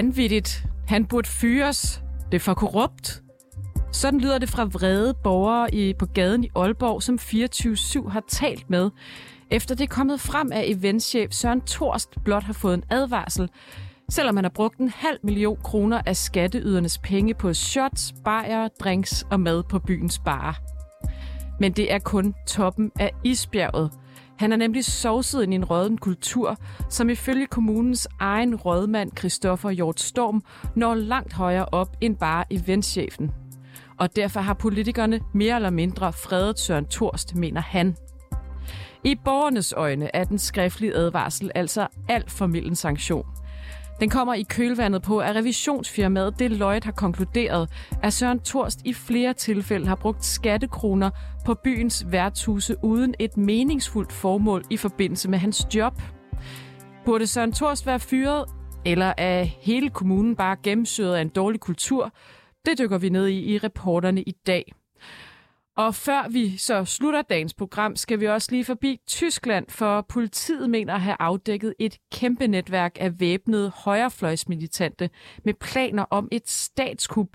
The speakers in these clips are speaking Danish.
Vanvittigt. Han burde fyres. Det er for korrupt. Sådan lyder det fra vrede borgere i, på gaden i Aalborg, som 24-7 har talt med, efter det er kommet frem, at eventchef Søren Torst blot har fået en advarsel, selvom han har brugt en halv million kroner af skatteydernes penge på shots, bajer, drinks og mad på byens bar. Men det er kun toppen af isbjerget. Han er nemlig sovset ind i en råden kultur, som ifølge kommunens egen rådmand Christoffer Hjort Storm når langt højere op end bare eventchefen. Og derfor har politikerne mere eller mindre fredet Søren Torst, mener han. I borgernes øjne er den skriftlige advarsel altså alt for mild en sanktion. Den kommer i kølvandet på, at revisionsfirmaet Deloitte har konkluderet, at Søren Torst i flere tilfælde har brugt skattekroner på byens værtshuse uden et meningsfuldt formål i forbindelse med hans job. Burde Søren Torst være fyret, eller er hele kommunen bare gennemsyret af en dårlig kultur? Det dykker vi ned i i reporterne i dag. Og før vi så slutter dagens program, skal vi også lige forbi Tyskland, for politiet mener at have afdækket et kæmpe netværk af væbnede højrefløjsmilitante med planer om et statskup.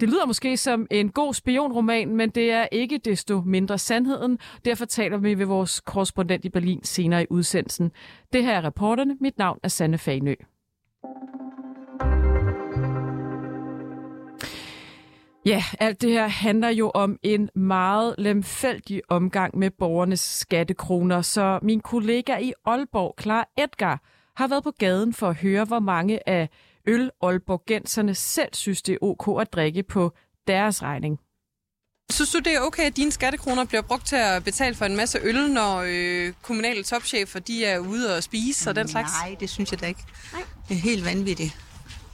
Det lyder måske som en god spionroman, men det er ikke desto mindre sandheden. Derfor taler vi med vores korrespondent i Berlin senere i udsendelsen. Det her er reporterne. Mit navn er Sanne Fagnø. Ja, alt det her handler jo om en meget lemfældig omgang med borgernes skattekroner, så min kollega i Aalborg, Klar Edgar, har været på gaden for at høre, hvor mange af øl Aalborgenserne selv synes, det er ok at drikke på deres regning. Synes du, det er okay, at dine skattekroner bliver brugt til at betale for en masse øl, når øh, kommunale topchefer de er ude og spise og den slags? Nej, det synes jeg da ikke. Nej. Det er helt vanvittigt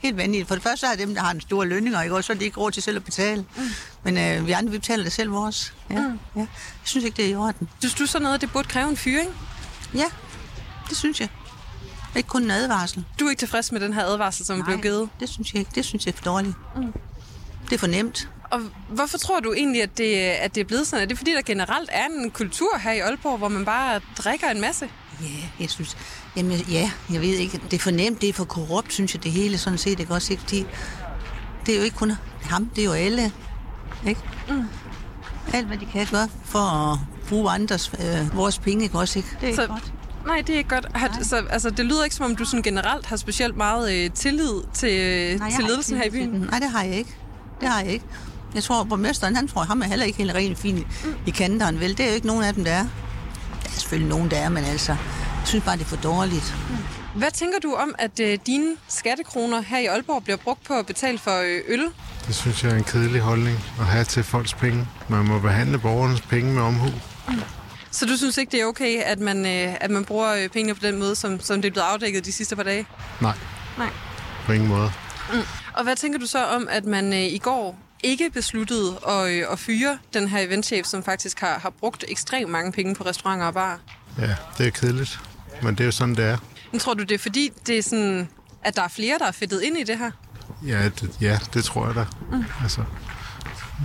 helt vanvittigt. For det første er dem, der har en stor lønninger, ikke? og så er de ikke råd til selv at betale. Mm. Men øh, vi andre, vi betaler det selv vores. Ja, mm. ja. Jeg synes ikke, det er i orden. Synes du så noget, det burde kræve en fyring? Ja, det synes jeg. Ikke kun en advarsel. Du er ikke tilfreds med den her advarsel, som Nej, blev givet? det synes jeg ikke. Det synes jeg er for dårligt. Mm. Det er for nemt. Og hvorfor tror du egentlig, at det, at det er blevet sådan? Er det fordi, der generelt er en kultur her i Aalborg, hvor man bare drikker en masse? Ja, jeg synes... Jamen, ja, jeg ved ikke. Det er for nemt, det er for korrupt, synes jeg, det hele sådan set. Ikke også, ikke? De, det er jo ikke kun ham, det er jo alle. Ikke? Mm. Alt, hvad de kan gøre for at bruge andres, øh, vores penge, ikke også, ikke? Det er ikke så, godt. Nej, det er ikke godt. Har, så, altså, det lyder ikke, som om du sådan generelt har specielt meget øh, tillid til, nej, til ledelsen her i byen. Nej, det har jeg ikke. Det har jeg ikke. Jeg tror, borgmesteren, han tror, ham er heller ikke helt rent fin mm. i kanteren, vel? Det er jo ikke nogen af dem, der er. Er selvfølgelig nogen, der er, men altså, jeg synes bare, det er for dårligt. Mm. Hvad tænker du om, at øh, dine skattekroner her i Aalborg bliver brugt på at betale for øh, øl? Det synes jeg er en kedelig holdning at have til folks penge. Man må behandle borgernes penge med omhu. Mm. Så du synes ikke, det er okay, at man, øh, at man bruger pengene på den måde, som, som det er blevet afdækket de sidste par dage? Nej. Nej. På ingen måde. Mm. Og hvad tænker du så om, at man øh, i går ikke besluttede at, øh, at fyre den her eventchef, som faktisk har, har brugt ekstremt mange penge på restauranter og barer? Ja, det er kedeligt. Men det er jo sådan, det er. Men tror du, det er fordi, det er sådan, at der er flere, der er fedtet ind i det her? Ja, det, ja, det tror jeg da. Mm. Altså,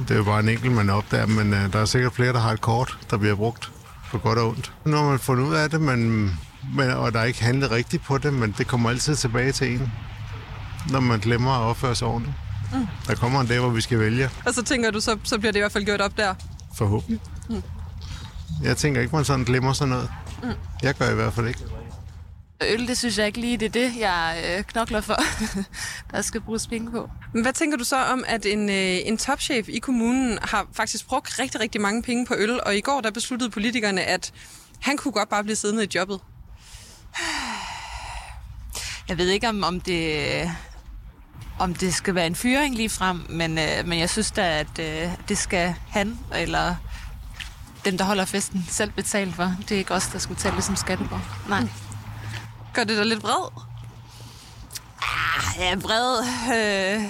det er jo bare en enkelt, man opdager, men uh, der er sikkert flere, der har et kort, der bliver brugt for godt og ondt. Nu har man fundet ud af det, men, men, og der er ikke handlet rigtigt på det, men det kommer altid tilbage til en, når man glemmer at opføre sig ordentligt. Mm. Der kommer en dag, hvor vi skal vælge. Og så tænker du, så, så bliver det i hvert fald gjort op der? Forhåbentlig. Mm. Jeg tænker ikke, man sådan glemmer sådan noget. Mm. Jeg gør i hvert fald ikke. Øl, det synes jeg ikke lige, det er det, jeg øh, knokler for, der skal bruges penge på. Men hvad tænker du så om, at en, øh, en topchef i kommunen har faktisk brugt rigtig, rigtig mange penge på øl, og i går der besluttede politikerne, at han kunne godt bare blive siddende i jobbet? Jeg ved ikke, om, om det om det skal være en fyring lige frem, men, øh, men jeg synes da, at øh, det skal han eller dem, der holder festen, selv betale for. Det er ikke os, der skal betale som skatteborg. Nej. Mm. Gør det da lidt vred? Ah, ja, vred. Øh,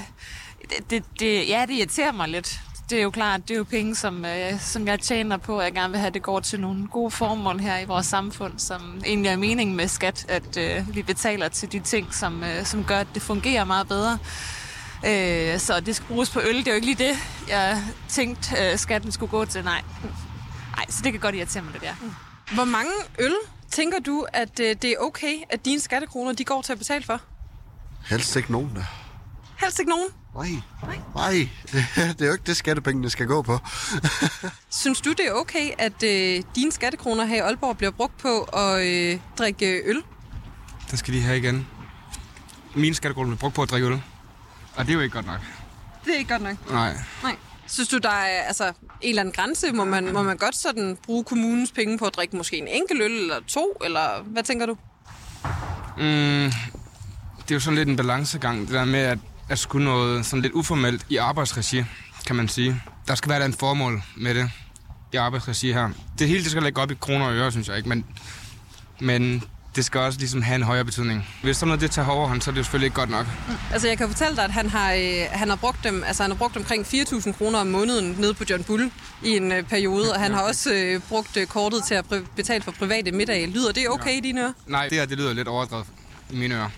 det, det, det, ja, det irriterer mig lidt. Det er jo klart, det er jo penge, som, øh, som jeg tjener på, at jeg gerne vil have, det går til nogle gode formål her i vores samfund, som egentlig er meningen med skat, at øh, vi betaler til de ting, som, øh, som gør, at det fungerer meget bedre. Øh, så det skal bruges på øl, det er jo ikke lige det, jeg tænkte, øh, skatten skulle gå til. Nej. Nej, så det kan godt irritere mig det der. Hvor mange øl tænker du, at øh, det er okay, at dine skattekroner de går til at betale for? Helst ikke nogen der. Helst ikke nogen. Nej, nej. Det er jo ikke det, skattepengene skal gå på. Synes du, det er okay, at øh, dine skattekroner her i Aalborg bliver brugt på at øh, drikke øl? Det skal de have igen. Mine skattekroner bliver brugt på at drikke øl. Og det er jo ikke godt nok. Det er ikke godt nok. Nej. Nej. Synes du, der er altså, en eller anden grænse? Må man, må man godt sådan bruge kommunens penge på at drikke måske en enkelt øl eller to? Eller hvad tænker du? Mm, det er jo sådan lidt en balancegang, det der med at, at skulle noget sådan lidt uformelt i arbejdsregi, kan man sige. Der skal være et formål med det i arbejdsregi her. Det hele det skal lægge op i kroner og øre, synes jeg ikke, men, men det skal også ligesom have en højere betydning. Hvis sådan noget det tager overhånd, så er det jo selvfølgelig ikke godt nok. Altså, jeg kan fortælle dig, at han har, øh, han har brugt dem, altså han har brugt omkring 4.000 kroner om måneden nede på John Bull i en øh, periode, og han har også øh, brugt øh, kortet til at betale for private middage. Lyder det okay i dine ører? Nej, det her det lyder lidt overdrevet i mine ører.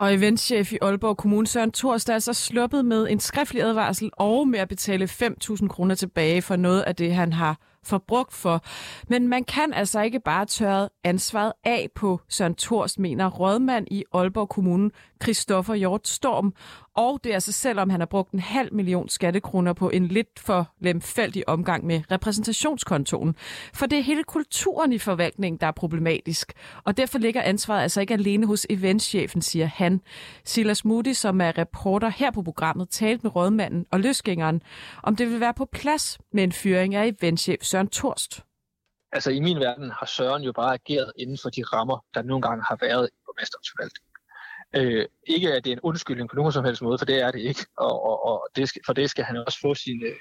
Og eventchef i Aalborg Kommune, Søren Thorst, er altså sluppet med en skriftlig advarsel og med at betale 5.000 kroner tilbage for noget af det, han har forbrugt for. Men man kan altså ikke bare tørre ansvaret af på Søren Thorst, mener rådmand i Aalborg Kommune, Christoffer Hjort Storm. Og det er altså selvom han har brugt en halv million skattekroner på en lidt for lemfældig omgang med repræsentationskontoen. For det er hele kulturen i forvaltningen, der er problematisk. Og derfor ligger ansvaret altså ikke alene hos eventchefen, siger han. Silas Moody, som er reporter her på programmet, talte med rådmanden og løsgængeren, om det vil være på plads med en fyring af eventchef Søren Torst. Altså i min verden har Søren jo bare ageret inden for de rammer, der nogle gange har været i borgmesterens forvaltning. Øh, ikke at det er en undskyldning på nogen som helst måde, for det er det ikke. Og, og, og det skal, for det skal han også få sin... Øh,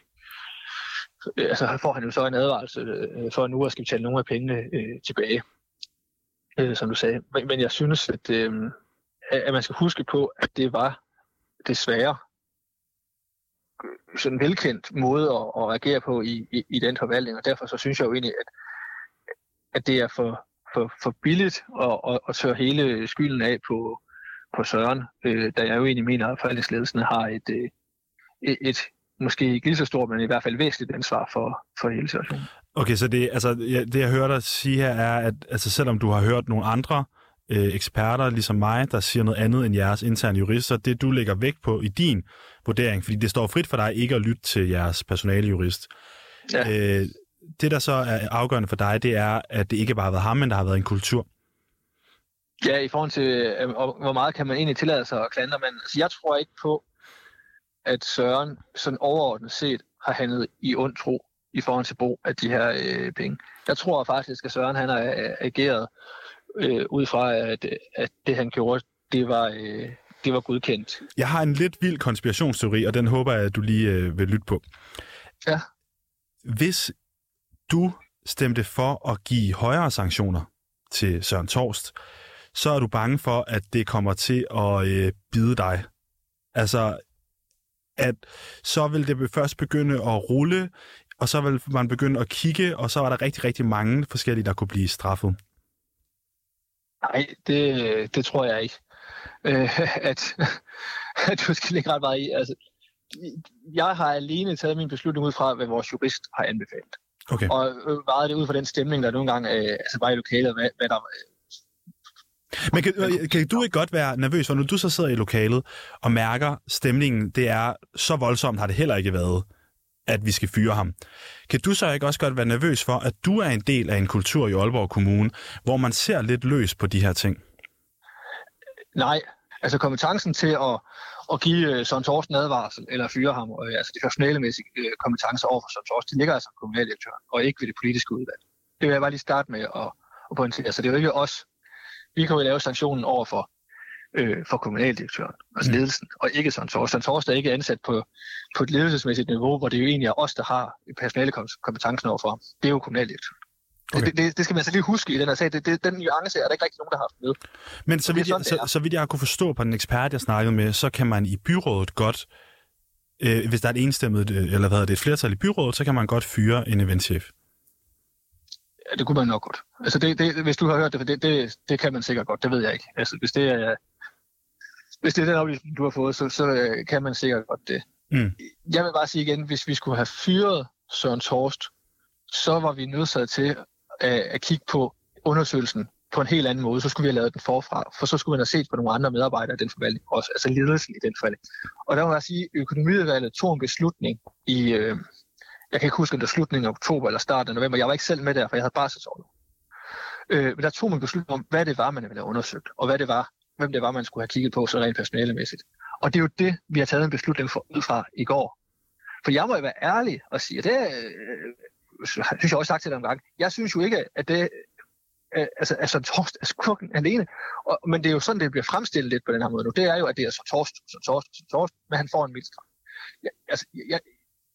øh altså får han jo så en advarelse øh, for nu at skal betale nogle af pengene øh, tilbage, øh, som du sagde. Men, men jeg synes, at, øh, at man skal huske på, at det var desværre sådan en velkendt måde at, at reagere på i, i, i den forvaltning, og derfor så synes jeg jo egentlig, at, at det er for, for, for billigt at, at, at tørre hele skylden af på, på Søren, øh, da jeg jo egentlig mener, at forvaltningsledelsen har et, øh, et, et måske ikke lige så stort, men i hvert fald væsentligt ansvar for, for hele situationen. Okay, så det, altså, det jeg hører dig sige her er, at altså, selvom du har hørt nogle andre øh, eksperter, ligesom mig, der siger noget andet end jeres interne jurister, det du lægger vægt på i din vurdering, fordi det står frit for dig ikke at lytte til jeres personalejurist. Ja. Øh, det, der så er afgørende for dig, det er, at det ikke bare har været ham, men der har været en kultur. Ja, i forhold til, øh, hvor meget kan man egentlig tillade sig at klandre, men altså, jeg tror ikke på, at Søren sådan overordnet set har handlet i ond tro i forhold til brug af de her øh, penge. Jeg tror faktisk, at Søren han har øh, ageret øh, ud fra, at, at det han gjorde, det var, øh, det var godkendt. Jeg har en lidt vild konspirationsteori, og den håber jeg, at du lige øh, vil lytte på. Ja. Hvis du stemte for at give højere sanktioner til Søren Torst, så er du bange for, at det kommer til at øh, bide dig. Altså, at så vil det først begynde at rulle, og så vil man begynde at kigge, og så er der rigtig, rigtig mange forskellige, der kunne blive straffet. Nej, det, det tror jeg ikke. Øh, at, at du skal lægge ret meget i. Altså, jeg har alene taget min beslutning ud fra, hvad vores jurist har anbefalet. Okay. Og øh, meget det ud fra den stemning, der nogle gange øh, altså bare i lokalet, hvad, hvad der men kan, øh, kan du ikke godt være nervøs, for når du så sidder i lokalet og mærker, stemningen det er så voldsomt, har det heller ikke været, at vi skal fyre ham. Kan du så ikke også godt være nervøs for, at du er en del af en kultur i Aalborg Kommune, hvor man ser lidt løs på de her ting? Nej, altså kompetencen til at, at give øh, Søren Thorsten advarsel eller fyre ham, og, altså de personalemæssige kompetencer over for Søren Thorsten, det ligger altså kommunaldirektøren, og ikke ved det politiske udvalg. Det vil jeg bare lige starte med at, at pointere. Så det er jo ikke os. Vi kan jo lave sanktionen over for, øh, for kommunaldirektøren, altså ledelsen, og ikke Søren Thorsten. Søren Thorsten er ikke ansat på, på et ledelsesmæssigt niveau, hvor det jo egentlig er os, der har personalekompetencen over for ham. Det er jo kommunaldirektøren. Okay. Det, det, det skal man altså lige huske i den her sag. Det, det, den nuance er der ikke rigtig nogen, der har haft med. Men så vidt, jeg, så, så vidt jeg har kunne forstå på den ekspert, jeg snakkede med, så kan man i byrådet godt, øh, hvis der er et enstemmigt, eller hvad det, et flertal i byrådet, så kan man godt fyre en eventchef. Ja, det kunne man nok godt. Altså det, det, hvis du har hørt det, det, det, det kan man sikkert godt, det ved jeg ikke. Altså hvis det er, hvis det er den oplysning, du har fået, så, så kan man sikkert godt det. Mm. Jeg vil bare sige igen, hvis vi skulle have fyret Søren Torst, så var vi nødsaget til at, at kigge på undersøgelsen på en helt anden måde. Så skulle vi have lavet den forfra, for så skulle man have set på nogle andre medarbejdere i den forvaltning også, altså ledelsen i den forvaltning. Og der må jeg sige, at økonomiudvalget tog en beslutning i, øh, jeg kan ikke huske, om det var slutningen af oktober eller starten af november. Jeg var ikke selv med der, for jeg havde barselsår. Øh, men der tog man beslutning om, hvad det var, man ville have undersøgt, og hvad det var, hvem det var, man skulle have kigget på, så rent personalemæssigt. Og det er jo det, vi har taget en beslutning for, ud fra i går. For jeg må jo være ærlig og sige, og det øh, synes jeg også sagt til dig en gang, jeg synes jo ikke, at det øh, altså, altså Torst er skurken alene. Og, men det er jo sådan, det bliver fremstillet lidt på den her måde nu. Det er jo, at det er så Torst, så Torst, så Torst, men han får en mildstraf. Jeg, altså, jeg,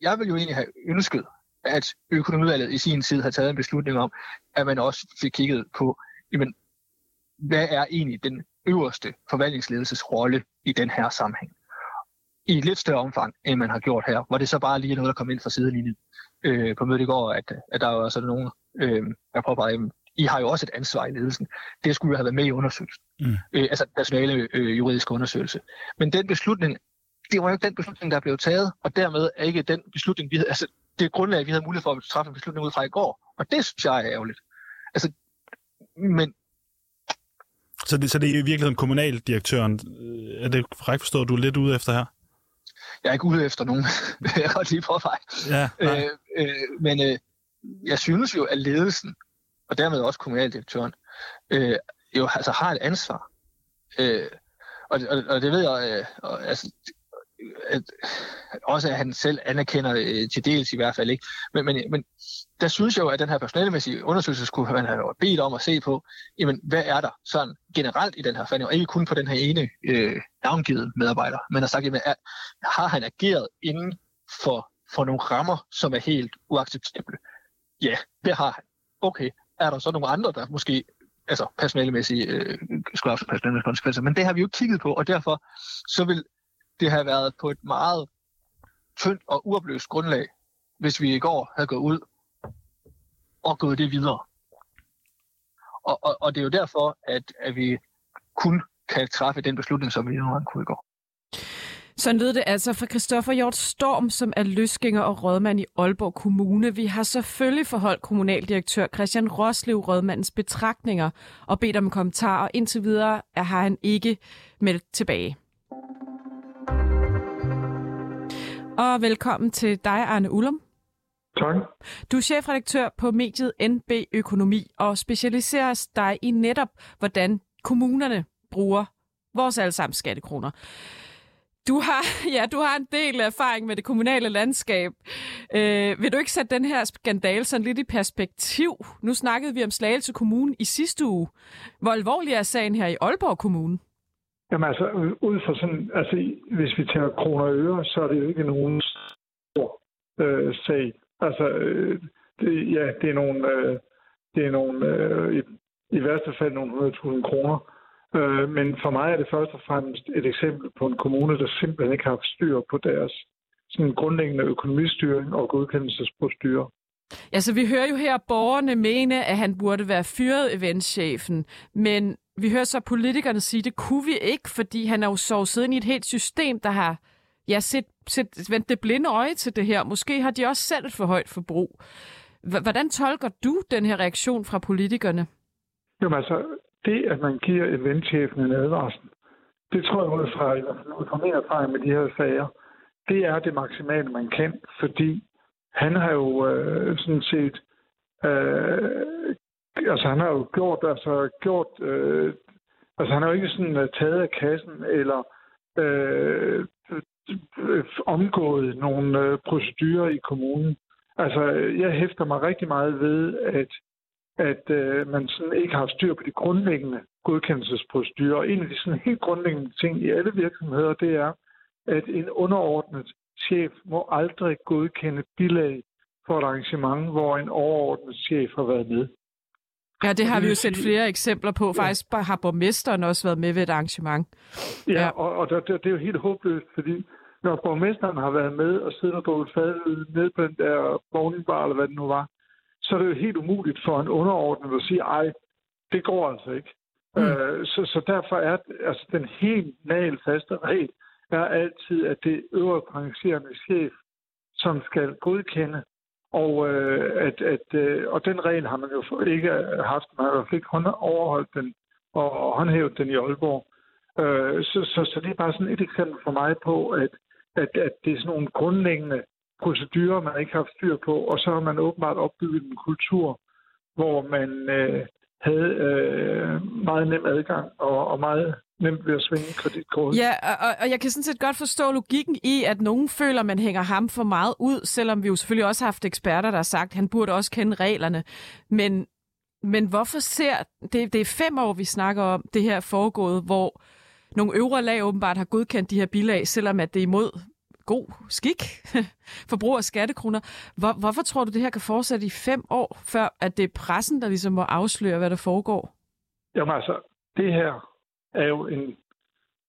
jeg vil jo egentlig have ønsket, at økonomiudvalget i sin tid har taget en beslutning om, at man også fik kigget på, jamen, hvad er egentlig den øverste forvaltningsledelses rolle i den her sammenhæng? I et lidt større omfang, end man har gjort her, hvor det så bare lige er noget, der kom ind fra sidelinjen øh, på mødet i går, at, at der var sådan nogen, øh, der påpeger, I har jo også et ansvar i ledelsen. Det skulle jo have været med i undersøgelsen. Mm. Øh, altså personale øh, juridiske undersøgelse. Men den beslutning, det var jo ikke den beslutning, der blev taget, og dermed er ikke den beslutning, vi havde, altså det grundlag, vi havde mulighed for at træffe en beslutning ud fra i går. Og det synes jeg er ærgerligt. Altså, men så det, så det er i virkeligheden kommunaldirektøren, øh, er det korrekt forstået, du er lidt ude efter her? Jeg er ikke ude efter nogen, jeg har lige på vej. Ja, øh, øh, men øh, jeg synes jo, at ledelsen, og dermed også kommunaldirektøren, øh, jo altså har et ansvar. Øh, og, og, og det ved jeg, øh, og, altså, at, også at han selv anerkender øh, til dels i hvert fald ikke. Men, men, men der synes jeg jo, at den her personalemæssige undersøgelse skulle man have bedt om at se på, jamen, hvad er der sådan generelt i den her forhandling, og ikke kun på den her ene øh, navngivet medarbejder, men har sagt, jamen, er, har han ageret inden for, for nogle rammer, som er helt uacceptable? Ja, det har han. Okay, er der så nogle andre, der måske altså personalemæssige, øh, skulle have personalemæssige konsekvenser, men det har vi jo ikke kigget på, og derfor så vil det havde været på et meget tyndt og uopløst grundlag, hvis vi i går havde gået ud og gået det videre. Og, og, og det er jo derfor, at, at vi kun kan træffe den beslutning, som vi nu kunne i går. Sådan lød det altså fra Christoffer Hjort Storm, som er løsgænger og rådmand i Aalborg Kommune. Vi har selvfølgelig forholdt kommunaldirektør Christian Roslev rådmandens betragtninger og bedt om kommentarer, og indtil videre har han ikke meldt tilbage. Og velkommen til dig, Arne Ullum. Tak. Du er chefredaktør på mediet NB Økonomi og specialiserer dig i netop, hvordan kommunerne bruger vores allesammens skattekroner. Du har, ja, du har en del erfaring med det kommunale landskab. Øh, vil du ikke sætte den her skandale sådan lidt i perspektiv? Nu snakkede vi om Slagelse Kommune i sidste uge. Hvor alvorlig er sagen her i Aalborg Kommune? Jamen altså, ud fra sådan, altså hvis vi tager kroner og øre, så er det jo ikke nogen stor øh, sag. Altså, øh, det, ja, det er nogle, øh, det er nogle øh, i, i værste fald nogle 100.000 kroner. Øh, men for mig er det først og fremmest et eksempel på en kommune, der simpelthen ikke har haft styr på deres sådan grundlæggende økonomistyring og godkendelsesprocedurer. Ja, så vi hører jo her borgerne mene, at han burde være fyret eventchefen, men vi hører så politikerne sige, det kunne vi ikke, fordi han er jo så siden i et helt system, der har ja, set, set, vendt det blinde øje til det her. Måske har de også selv et for højt forbrug. Hvordan tolker du den her reaktion fra politikerne? Jamen altså, det at man giver eventchefen en advarsel, det tror jeg ud fra, ud fra min erfaring med de her sager, det er det maksimale, man kan, fordi han har jo øh, sådan set øh, altså han har jo gjort, altså gjort, øh, altså han har jo ikke sådan uh, taget af kassen eller øh, øh, omgået nogle øh, procedurer i kommunen. Altså, jeg hæfter mig rigtig meget ved, at, at øh, man sådan ikke har styr på de grundlæggende godkendelsesprocedurer. Og en af de sådan helt grundlæggende ting i alle virksomheder, det er, at en underordnet chef må aldrig godkende bilag for et arrangement, hvor en overordnet chef har været med. Ja, det har vi jo set flere eksempler på. Faktisk har borgmesteren også været med ved et arrangement. Ja, ja. og, og det, det er jo helt håbløst, fordi når borgmesteren har været med og siddet og drukket fadøl ned på den der bowlingbar, eller hvad det nu var, så er det jo helt umuligt for en underordnet at sige, ej, det går altså ikke. Mm. Øh, så, så derfor er altså, den helt faste regel er altid, at det øverst rangerende chef, som skal godkende og, øh, at, at, øh, og den regel har man jo ikke haft. Man har jo ikke overholdt den og, håndhævet den i Aalborg. Øh, så, så, så det er bare sådan et eksempel for mig på, at, at, at det er sådan nogle grundlæggende procedurer, man ikke har haft styr på, og så har man åbenbart opbygget en kultur, hvor man øh, havde øh, meget nem adgang og, og meget nemt ved at svinge kreditkortet. Ja, og, og jeg kan sådan set godt forstå logikken i, at nogen føler, man hænger ham for meget ud, selvom vi jo selvfølgelig også har haft eksperter, der har sagt, at han burde også kende reglerne. Men, men hvorfor ser... Det, det er fem år, vi snakker om, det her foregået, hvor nogle øvre lag åbenbart har godkendt de her bilag, selvom at det er imod god skik forbrug af skattekroner. Hvor, hvorfor tror du, det her kan fortsætte i fem år, før at det er pressen, der ligesom må afsløre, hvad der foregår? Jamen altså, det her er jo en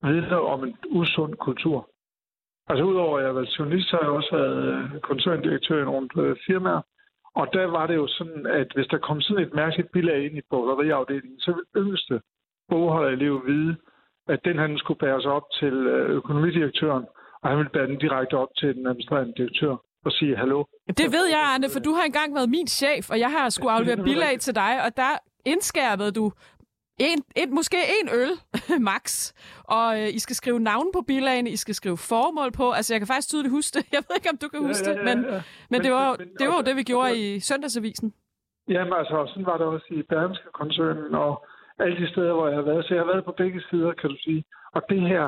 vidne om en usund kultur. Altså udover at jeg har været journalist, så har jeg også været øh, koncerndirektør i nogle øh, firmaer. Og der var det jo sådan, at hvis der kom sådan et mærkeligt bilag ind i bogholderiafdelingen, så ville yngste bogholderelev vide, at den han skulle bæres op til øh, økonomidirektøren, og han ville bære den direkte op til den administrerende direktør og sige hallo. Det ved jeg, Arne, for du har engang været min chef, og jeg har skulle aflevere bilag til dig, og der indskærpede du en, et, måske en øl, max. Og øh, I skal skrive navn på bilagene, I skal skrive formål på. Altså, jeg kan faktisk tydeligt huske det. Jeg ved ikke, om du kan huske ja, ja, ja, ja. det, men, men, men det var, men, det, var jo det, vi gjorde i Søndagsavisen. Jamen altså, sådan var det også i Bergenske koncernen og alle de steder, hvor jeg har været. Så jeg har været på begge sider, kan du sige. Og det her,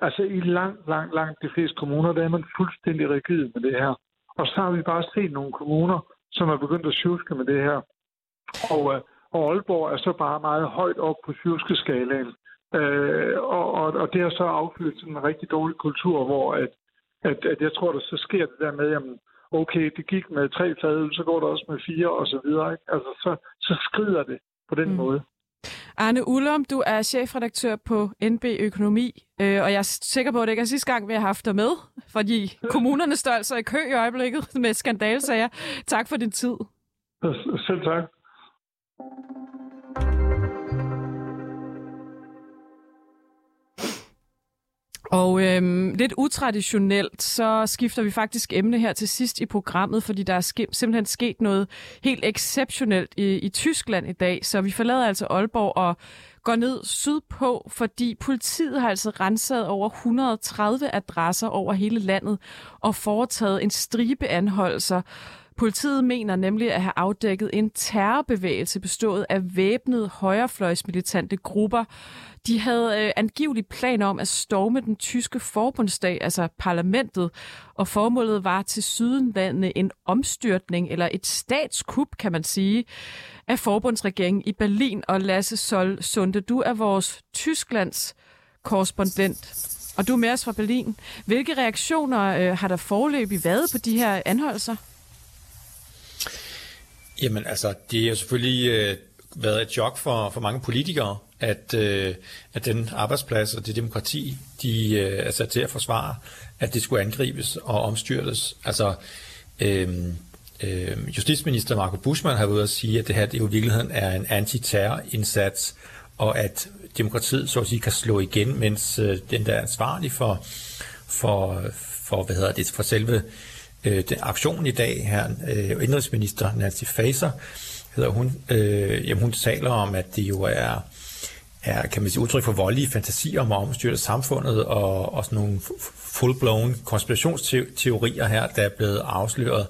altså i langt, langt, langt de fleste kommuner, der er man fuldstændig rigid med det her. Og så har vi bare set nogle kommuner, som er begyndt at sjuske med det her. Og, øh, og Aalborg er så bare meget højt op på sjuskeskalaen. Øh, og, og, og det har så affyldt sådan en rigtig dårlig kultur, hvor at, at, at jeg tror, der så sker det der med, jamen, okay, det gik med tre fadøl, så går det også med fire, og så videre. Ikke? Altså, så, så skrider det på den mm. måde. Arne Ullum, du er chefredaktør på NB Økonomi, øh, og jeg er sikker på, at det ikke er sidste gang, vi har haft dig med, fordi kommunerne står altså i kø i øjeblikket med skandalsager. Tak for din tid. Selv tak. Og øhm, lidt utraditionelt, så skifter vi faktisk emne her til sidst i programmet, fordi der er ske, simpelthen sket noget helt exceptionelt i, i Tyskland i dag. Så vi forlader altså Aalborg og går ned sydpå, fordi politiet har altså renset over 130 adresser over hele landet og foretaget en stribe anholdelser. Politiet mener nemlig at have afdækket en terrorbevægelse bestået af væbnede højrefløjsmilitante grupper. De havde øh, angiveligt planer om at storme den tyske forbundsdag, altså parlamentet, og formålet var til sydenlandene en omstyrtning, eller et statskup, kan man sige, af forbundsregeringen i Berlin. Og Lasse Sol Sunde, du er vores Tysklands korrespondent, og du er med os fra Berlin. Hvilke reaktioner øh, har der forløbig været på de her anholdelser? Jamen altså, det har selvfølgelig øh, været et chok for, for mange politikere, at, øh, at den arbejdsplads og det demokrati, de øh, er sat til at forsvare, at det skulle angribes og omstyrtes. Altså, øh, øh, justitsminister Marco Buschmann har været ude at sige, at det her det jo i virkeligheden er en antiterrorindsats, og at demokratiet så at sige kan slå igen, mens øh, den der er ansvarlig for, for, for, hvad hedder det, for selve øh, den aktion i dag her, øh, indrigsminister Nancy Faeser, hedder hun, øh, jamen hun taler om, at det jo er, er kan man sige, udtryk for voldelige fantasier om at omstyrte samfundet, og, og sådan nogle full-blown konspirationsteorier her, der er blevet afsløret.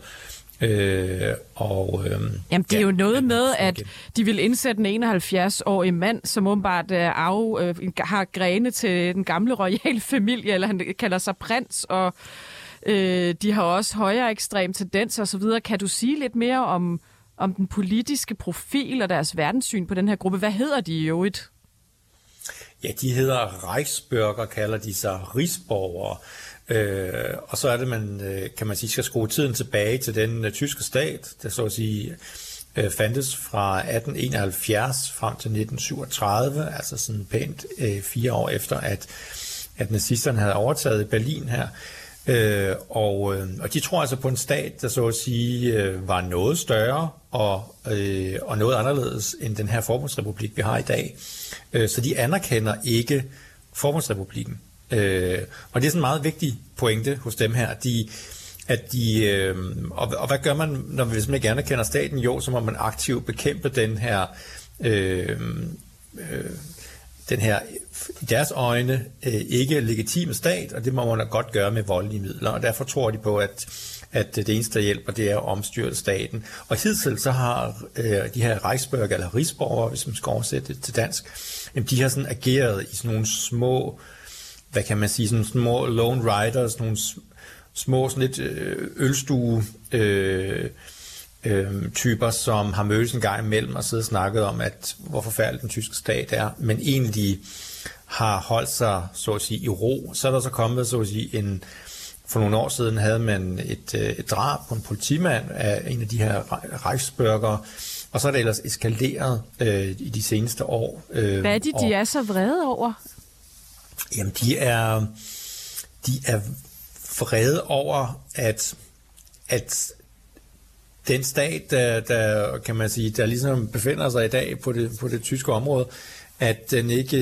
Øh, og, øh, Jamen, det er ja, jo noget med, at de vil indsætte en 71-årig mand, som åbenbart øh, af, øh, har grene til den gamle royale familie, eller han kalder sig prins, og Øh, de har også højere ekstrem tendens og så videre. Kan du sige lidt mere om, om den politiske profil og deres verdenssyn på den her gruppe? Hvad hedder de i øvrigt? Ja, de hedder Reichsbürger, kalder de sig rigsborgere. Øh, og så er det, man øh, kan man sige, skal skrue tiden tilbage til den uh, tyske stat, der så at sige øh, fandtes fra 1871 frem til 1937, altså sådan pænt øh, fire år efter, at, at nazisterne havde overtaget Berlin her. Øh, Øh, og, øh, og de tror altså på en stat, der så at sige øh, var noget større og, øh, og noget anderledes end den her forbundsrepublik, vi har i dag. Øh, så de anerkender ikke forbundsrepublikken. Øh, og det er sådan en meget vigtig pointe hos dem her. De, at de, øh, og, og hvad gør man, når hvis man ikke anerkender staten? Jo, så må man aktivt bekæmpe den her, øh, øh, den her i deres øjne øh, ikke legitime stat, og det må man da godt gøre med voldelige midler, og derfor tror de på, at at det eneste, der hjælper, det er at omstyrte staten. Og hidtil så har øh, de her Reichsbürger, eller Rigsborger, hvis man skal oversætte det til dansk, jamen, de har sådan ageret i sådan nogle små, hvad kan man sige, sådan små lone riders, nogle små sådan lidt øh, ølstue øh, øh, typer, som har mødtes en gang imellem og siddet og snakket om, at hvor forfærdelig den tyske stat er, men egentlig har holdt sig, så at sige, i ro. Så er der så kommet, så at sige, en, for nogle år siden havde man et, øh, et drab på en politimand af en af de her rejsbørger, og så er det ellers eskaleret øh, i de seneste år. Øh, Hvad er det, de er så vrede over? Jamen, de er, de er vrede over, at, at den stat, der, der, kan man sige, der ligesom befinder sig i dag på det, på det tyske område, at den ikke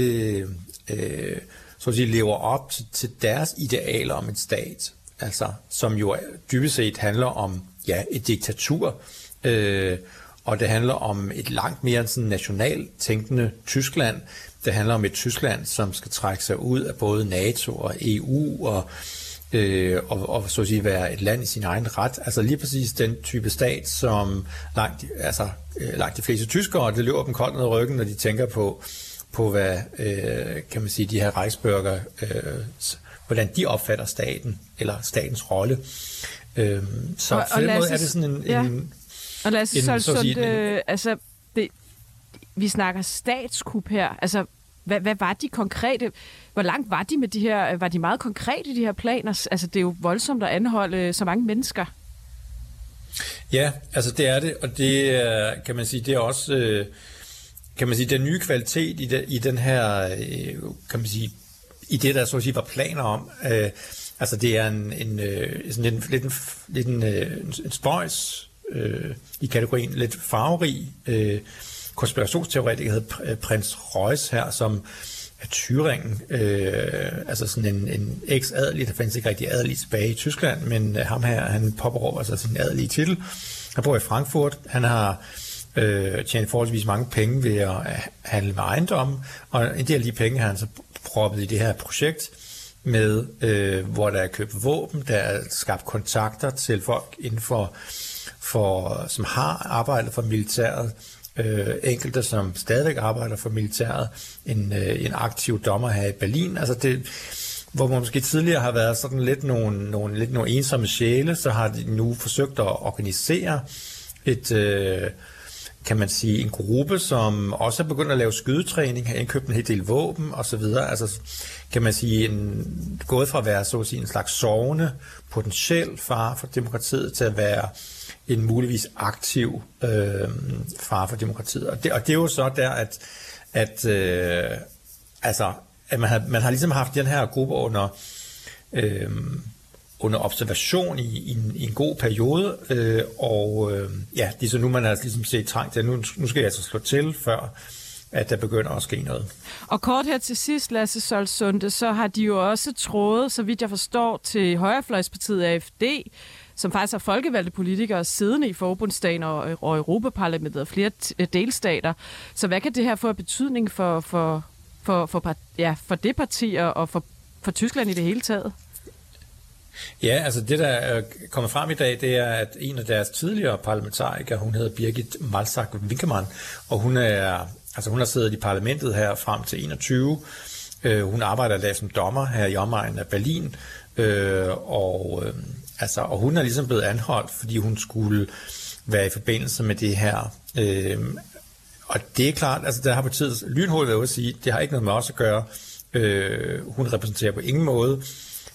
øh, så at sige, lever op til, til deres idealer om en stat, altså, som jo dybest set handler om ja, et diktatur, øh, og det handler om et langt mere sådan nationalt tænkende Tyskland. Det handler om et Tyskland, som skal trække sig ud af både NATO og EU og øh, og, og så at sige være et land i sin egen ret. Altså lige præcis den type stat, som langt, altså, øh, langt de fleste tyskere, det løber dem koldt ned ryggen, når de tænker på, på hvad, øh, kan man sige, de her rejsbørger, øh, hvordan de opfatter staten, eller statens rolle. Øh, så og, på den måde er det sådan en... Ja. en og os en, så, så sige, øh, altså, det, vi snakker statskup her. Altså, hvad, hvad var de konkrete, hvor langt var de med de her, øh, var de meget konkrete, de her planer? Altså, det er jo voldsomt at anholde øh, så mange mennesker. Ja, altså det er det, og det er, kan man sige, det er også, øh, kan man sige, den nye kvalitet i, de, i den her, øh, kan man sige, i det, der så at sige var planer om. Øh, altså det er en, en, sådan en, lidt en, lidt en, en, en spøjs øh, i kategorien lidt farverig øh, konspirationsteoretiker, hedder øh, prins Reus her, som er Thüringen, øh, altså sådan en, en eks-adelig, der findes ikke rigtig adelig tilbage i Tyskland, men øh, ham her, han popper altså sin adelige titel. Han bor i Frankfurt, han har øh, tjent forholdsvis mange penge ved at øh, handle med ejendom, og en del af de penge har han så proppet i det her projekt, med øh, hvor der er købt våben, der er skabt kontakter til folk inden for, for som har arbejdet for militæret, øh, enkelte, som stadigvæk arbejder for militæret, en, øh, en aktiv dommer her i Berlin. Altså det, hvor man måske tidligere har været sådan lidt nogle, nogle, lidt nogle ensomme sjæle, så har de nu forsøgt at organisere et, øh, kan man sige, en gruppe, som også er begyndt at lave skydetræning, har indkøbt en hel del våben osv. Altså, kan man sige, en, gået fra at være så at sige, en slags sovende, potentiel far for demokratiet, til at være en muligvis aktiv øh, far for demokratiet. Og det, og det er jo så der, at, at, øh, altså, at man, har, man har ligesom haft den her gruppe under, øh, under observation i, i, en, i en god periode, øh, og øh, ja, det er så nu, man har ligesom set trængt til, nu, nu skal jeg altså slå til, før at der begynder at ske noget. Og kort her til sidst, Lasse Solsunde, så har de jo også trådet, så vidt jeg forstår, til Højrefløjspartiet AFD, som faktisk har folkevalgte politikere siddende i forbundsdagen og, og Europaparlamentet og flere øh, delstater. Så hvad kan det her få betydning for, for, for, for, ja, for det parti og for, for Tyskland i det hele taget? Ja, altså det, der øh, er kommet frem i dag, det er, at en af deres tidligere parlamentarikere, hun hedder Birgit Malsak Winkemann, og hun er, altså hun har siddet i parlamentet her frem til 21. Øh, hun arbejder der som dommer her i omegnen af Berlin, øh, og øh, Altså, og hun er ligesom blevet anholdt, fordi hun skulle være i forbindelse med det her. Øhm, og det er klart, altså der har partiet lynhurtigt været at sige, det har ikke noget med os at gøre. Øh, hun repræsenterer på ingen måde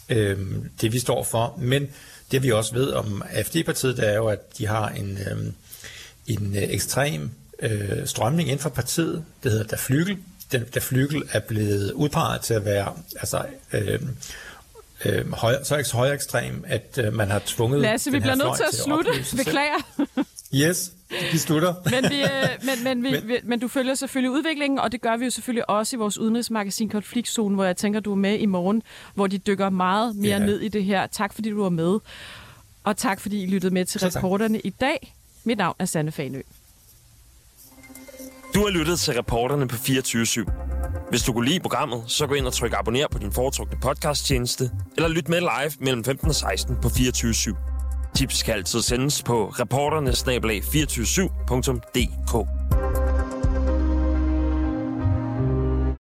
øh, det, vi står for. Men det vi også ved om AFD-partiet, det er jo, at de har en, øhm, øh, en ekstrem øh, strømning inden for partiet. Det hedder Der Flygel. Den, der Flygel er blevet udpeget til at være altså, øh, øh, høj, så så højere ekstrem, at øh, man har tvunget Lasse, vi bliver nødt til at slutte. Beklager. yes, vi slutter. men, vi, øh, men, men, vi, men, men du følger selvfølgelig udviklingen, og det gør vi jo selvfølgelig også i vores udenrigsmagasin Konfliktzone, hvor jeg tænker, du er med i morgen, hvor de dykker meget mere ja. ned i det her. Tak fordi du var med. Og tak, fordi I lyttede med til tak. reporterne i dag. Mit navn er Sanne Fanø. Du har lyttet til reporterne på 24 /7. Hvis du kunne lide programmet, så gå ind og tryk abonner på din foretrukne podcasttjeneste, eller lyt med live mellem 15 og 16 på 24 /7. Tips kan altid sendes på reporternesnablag247.dk.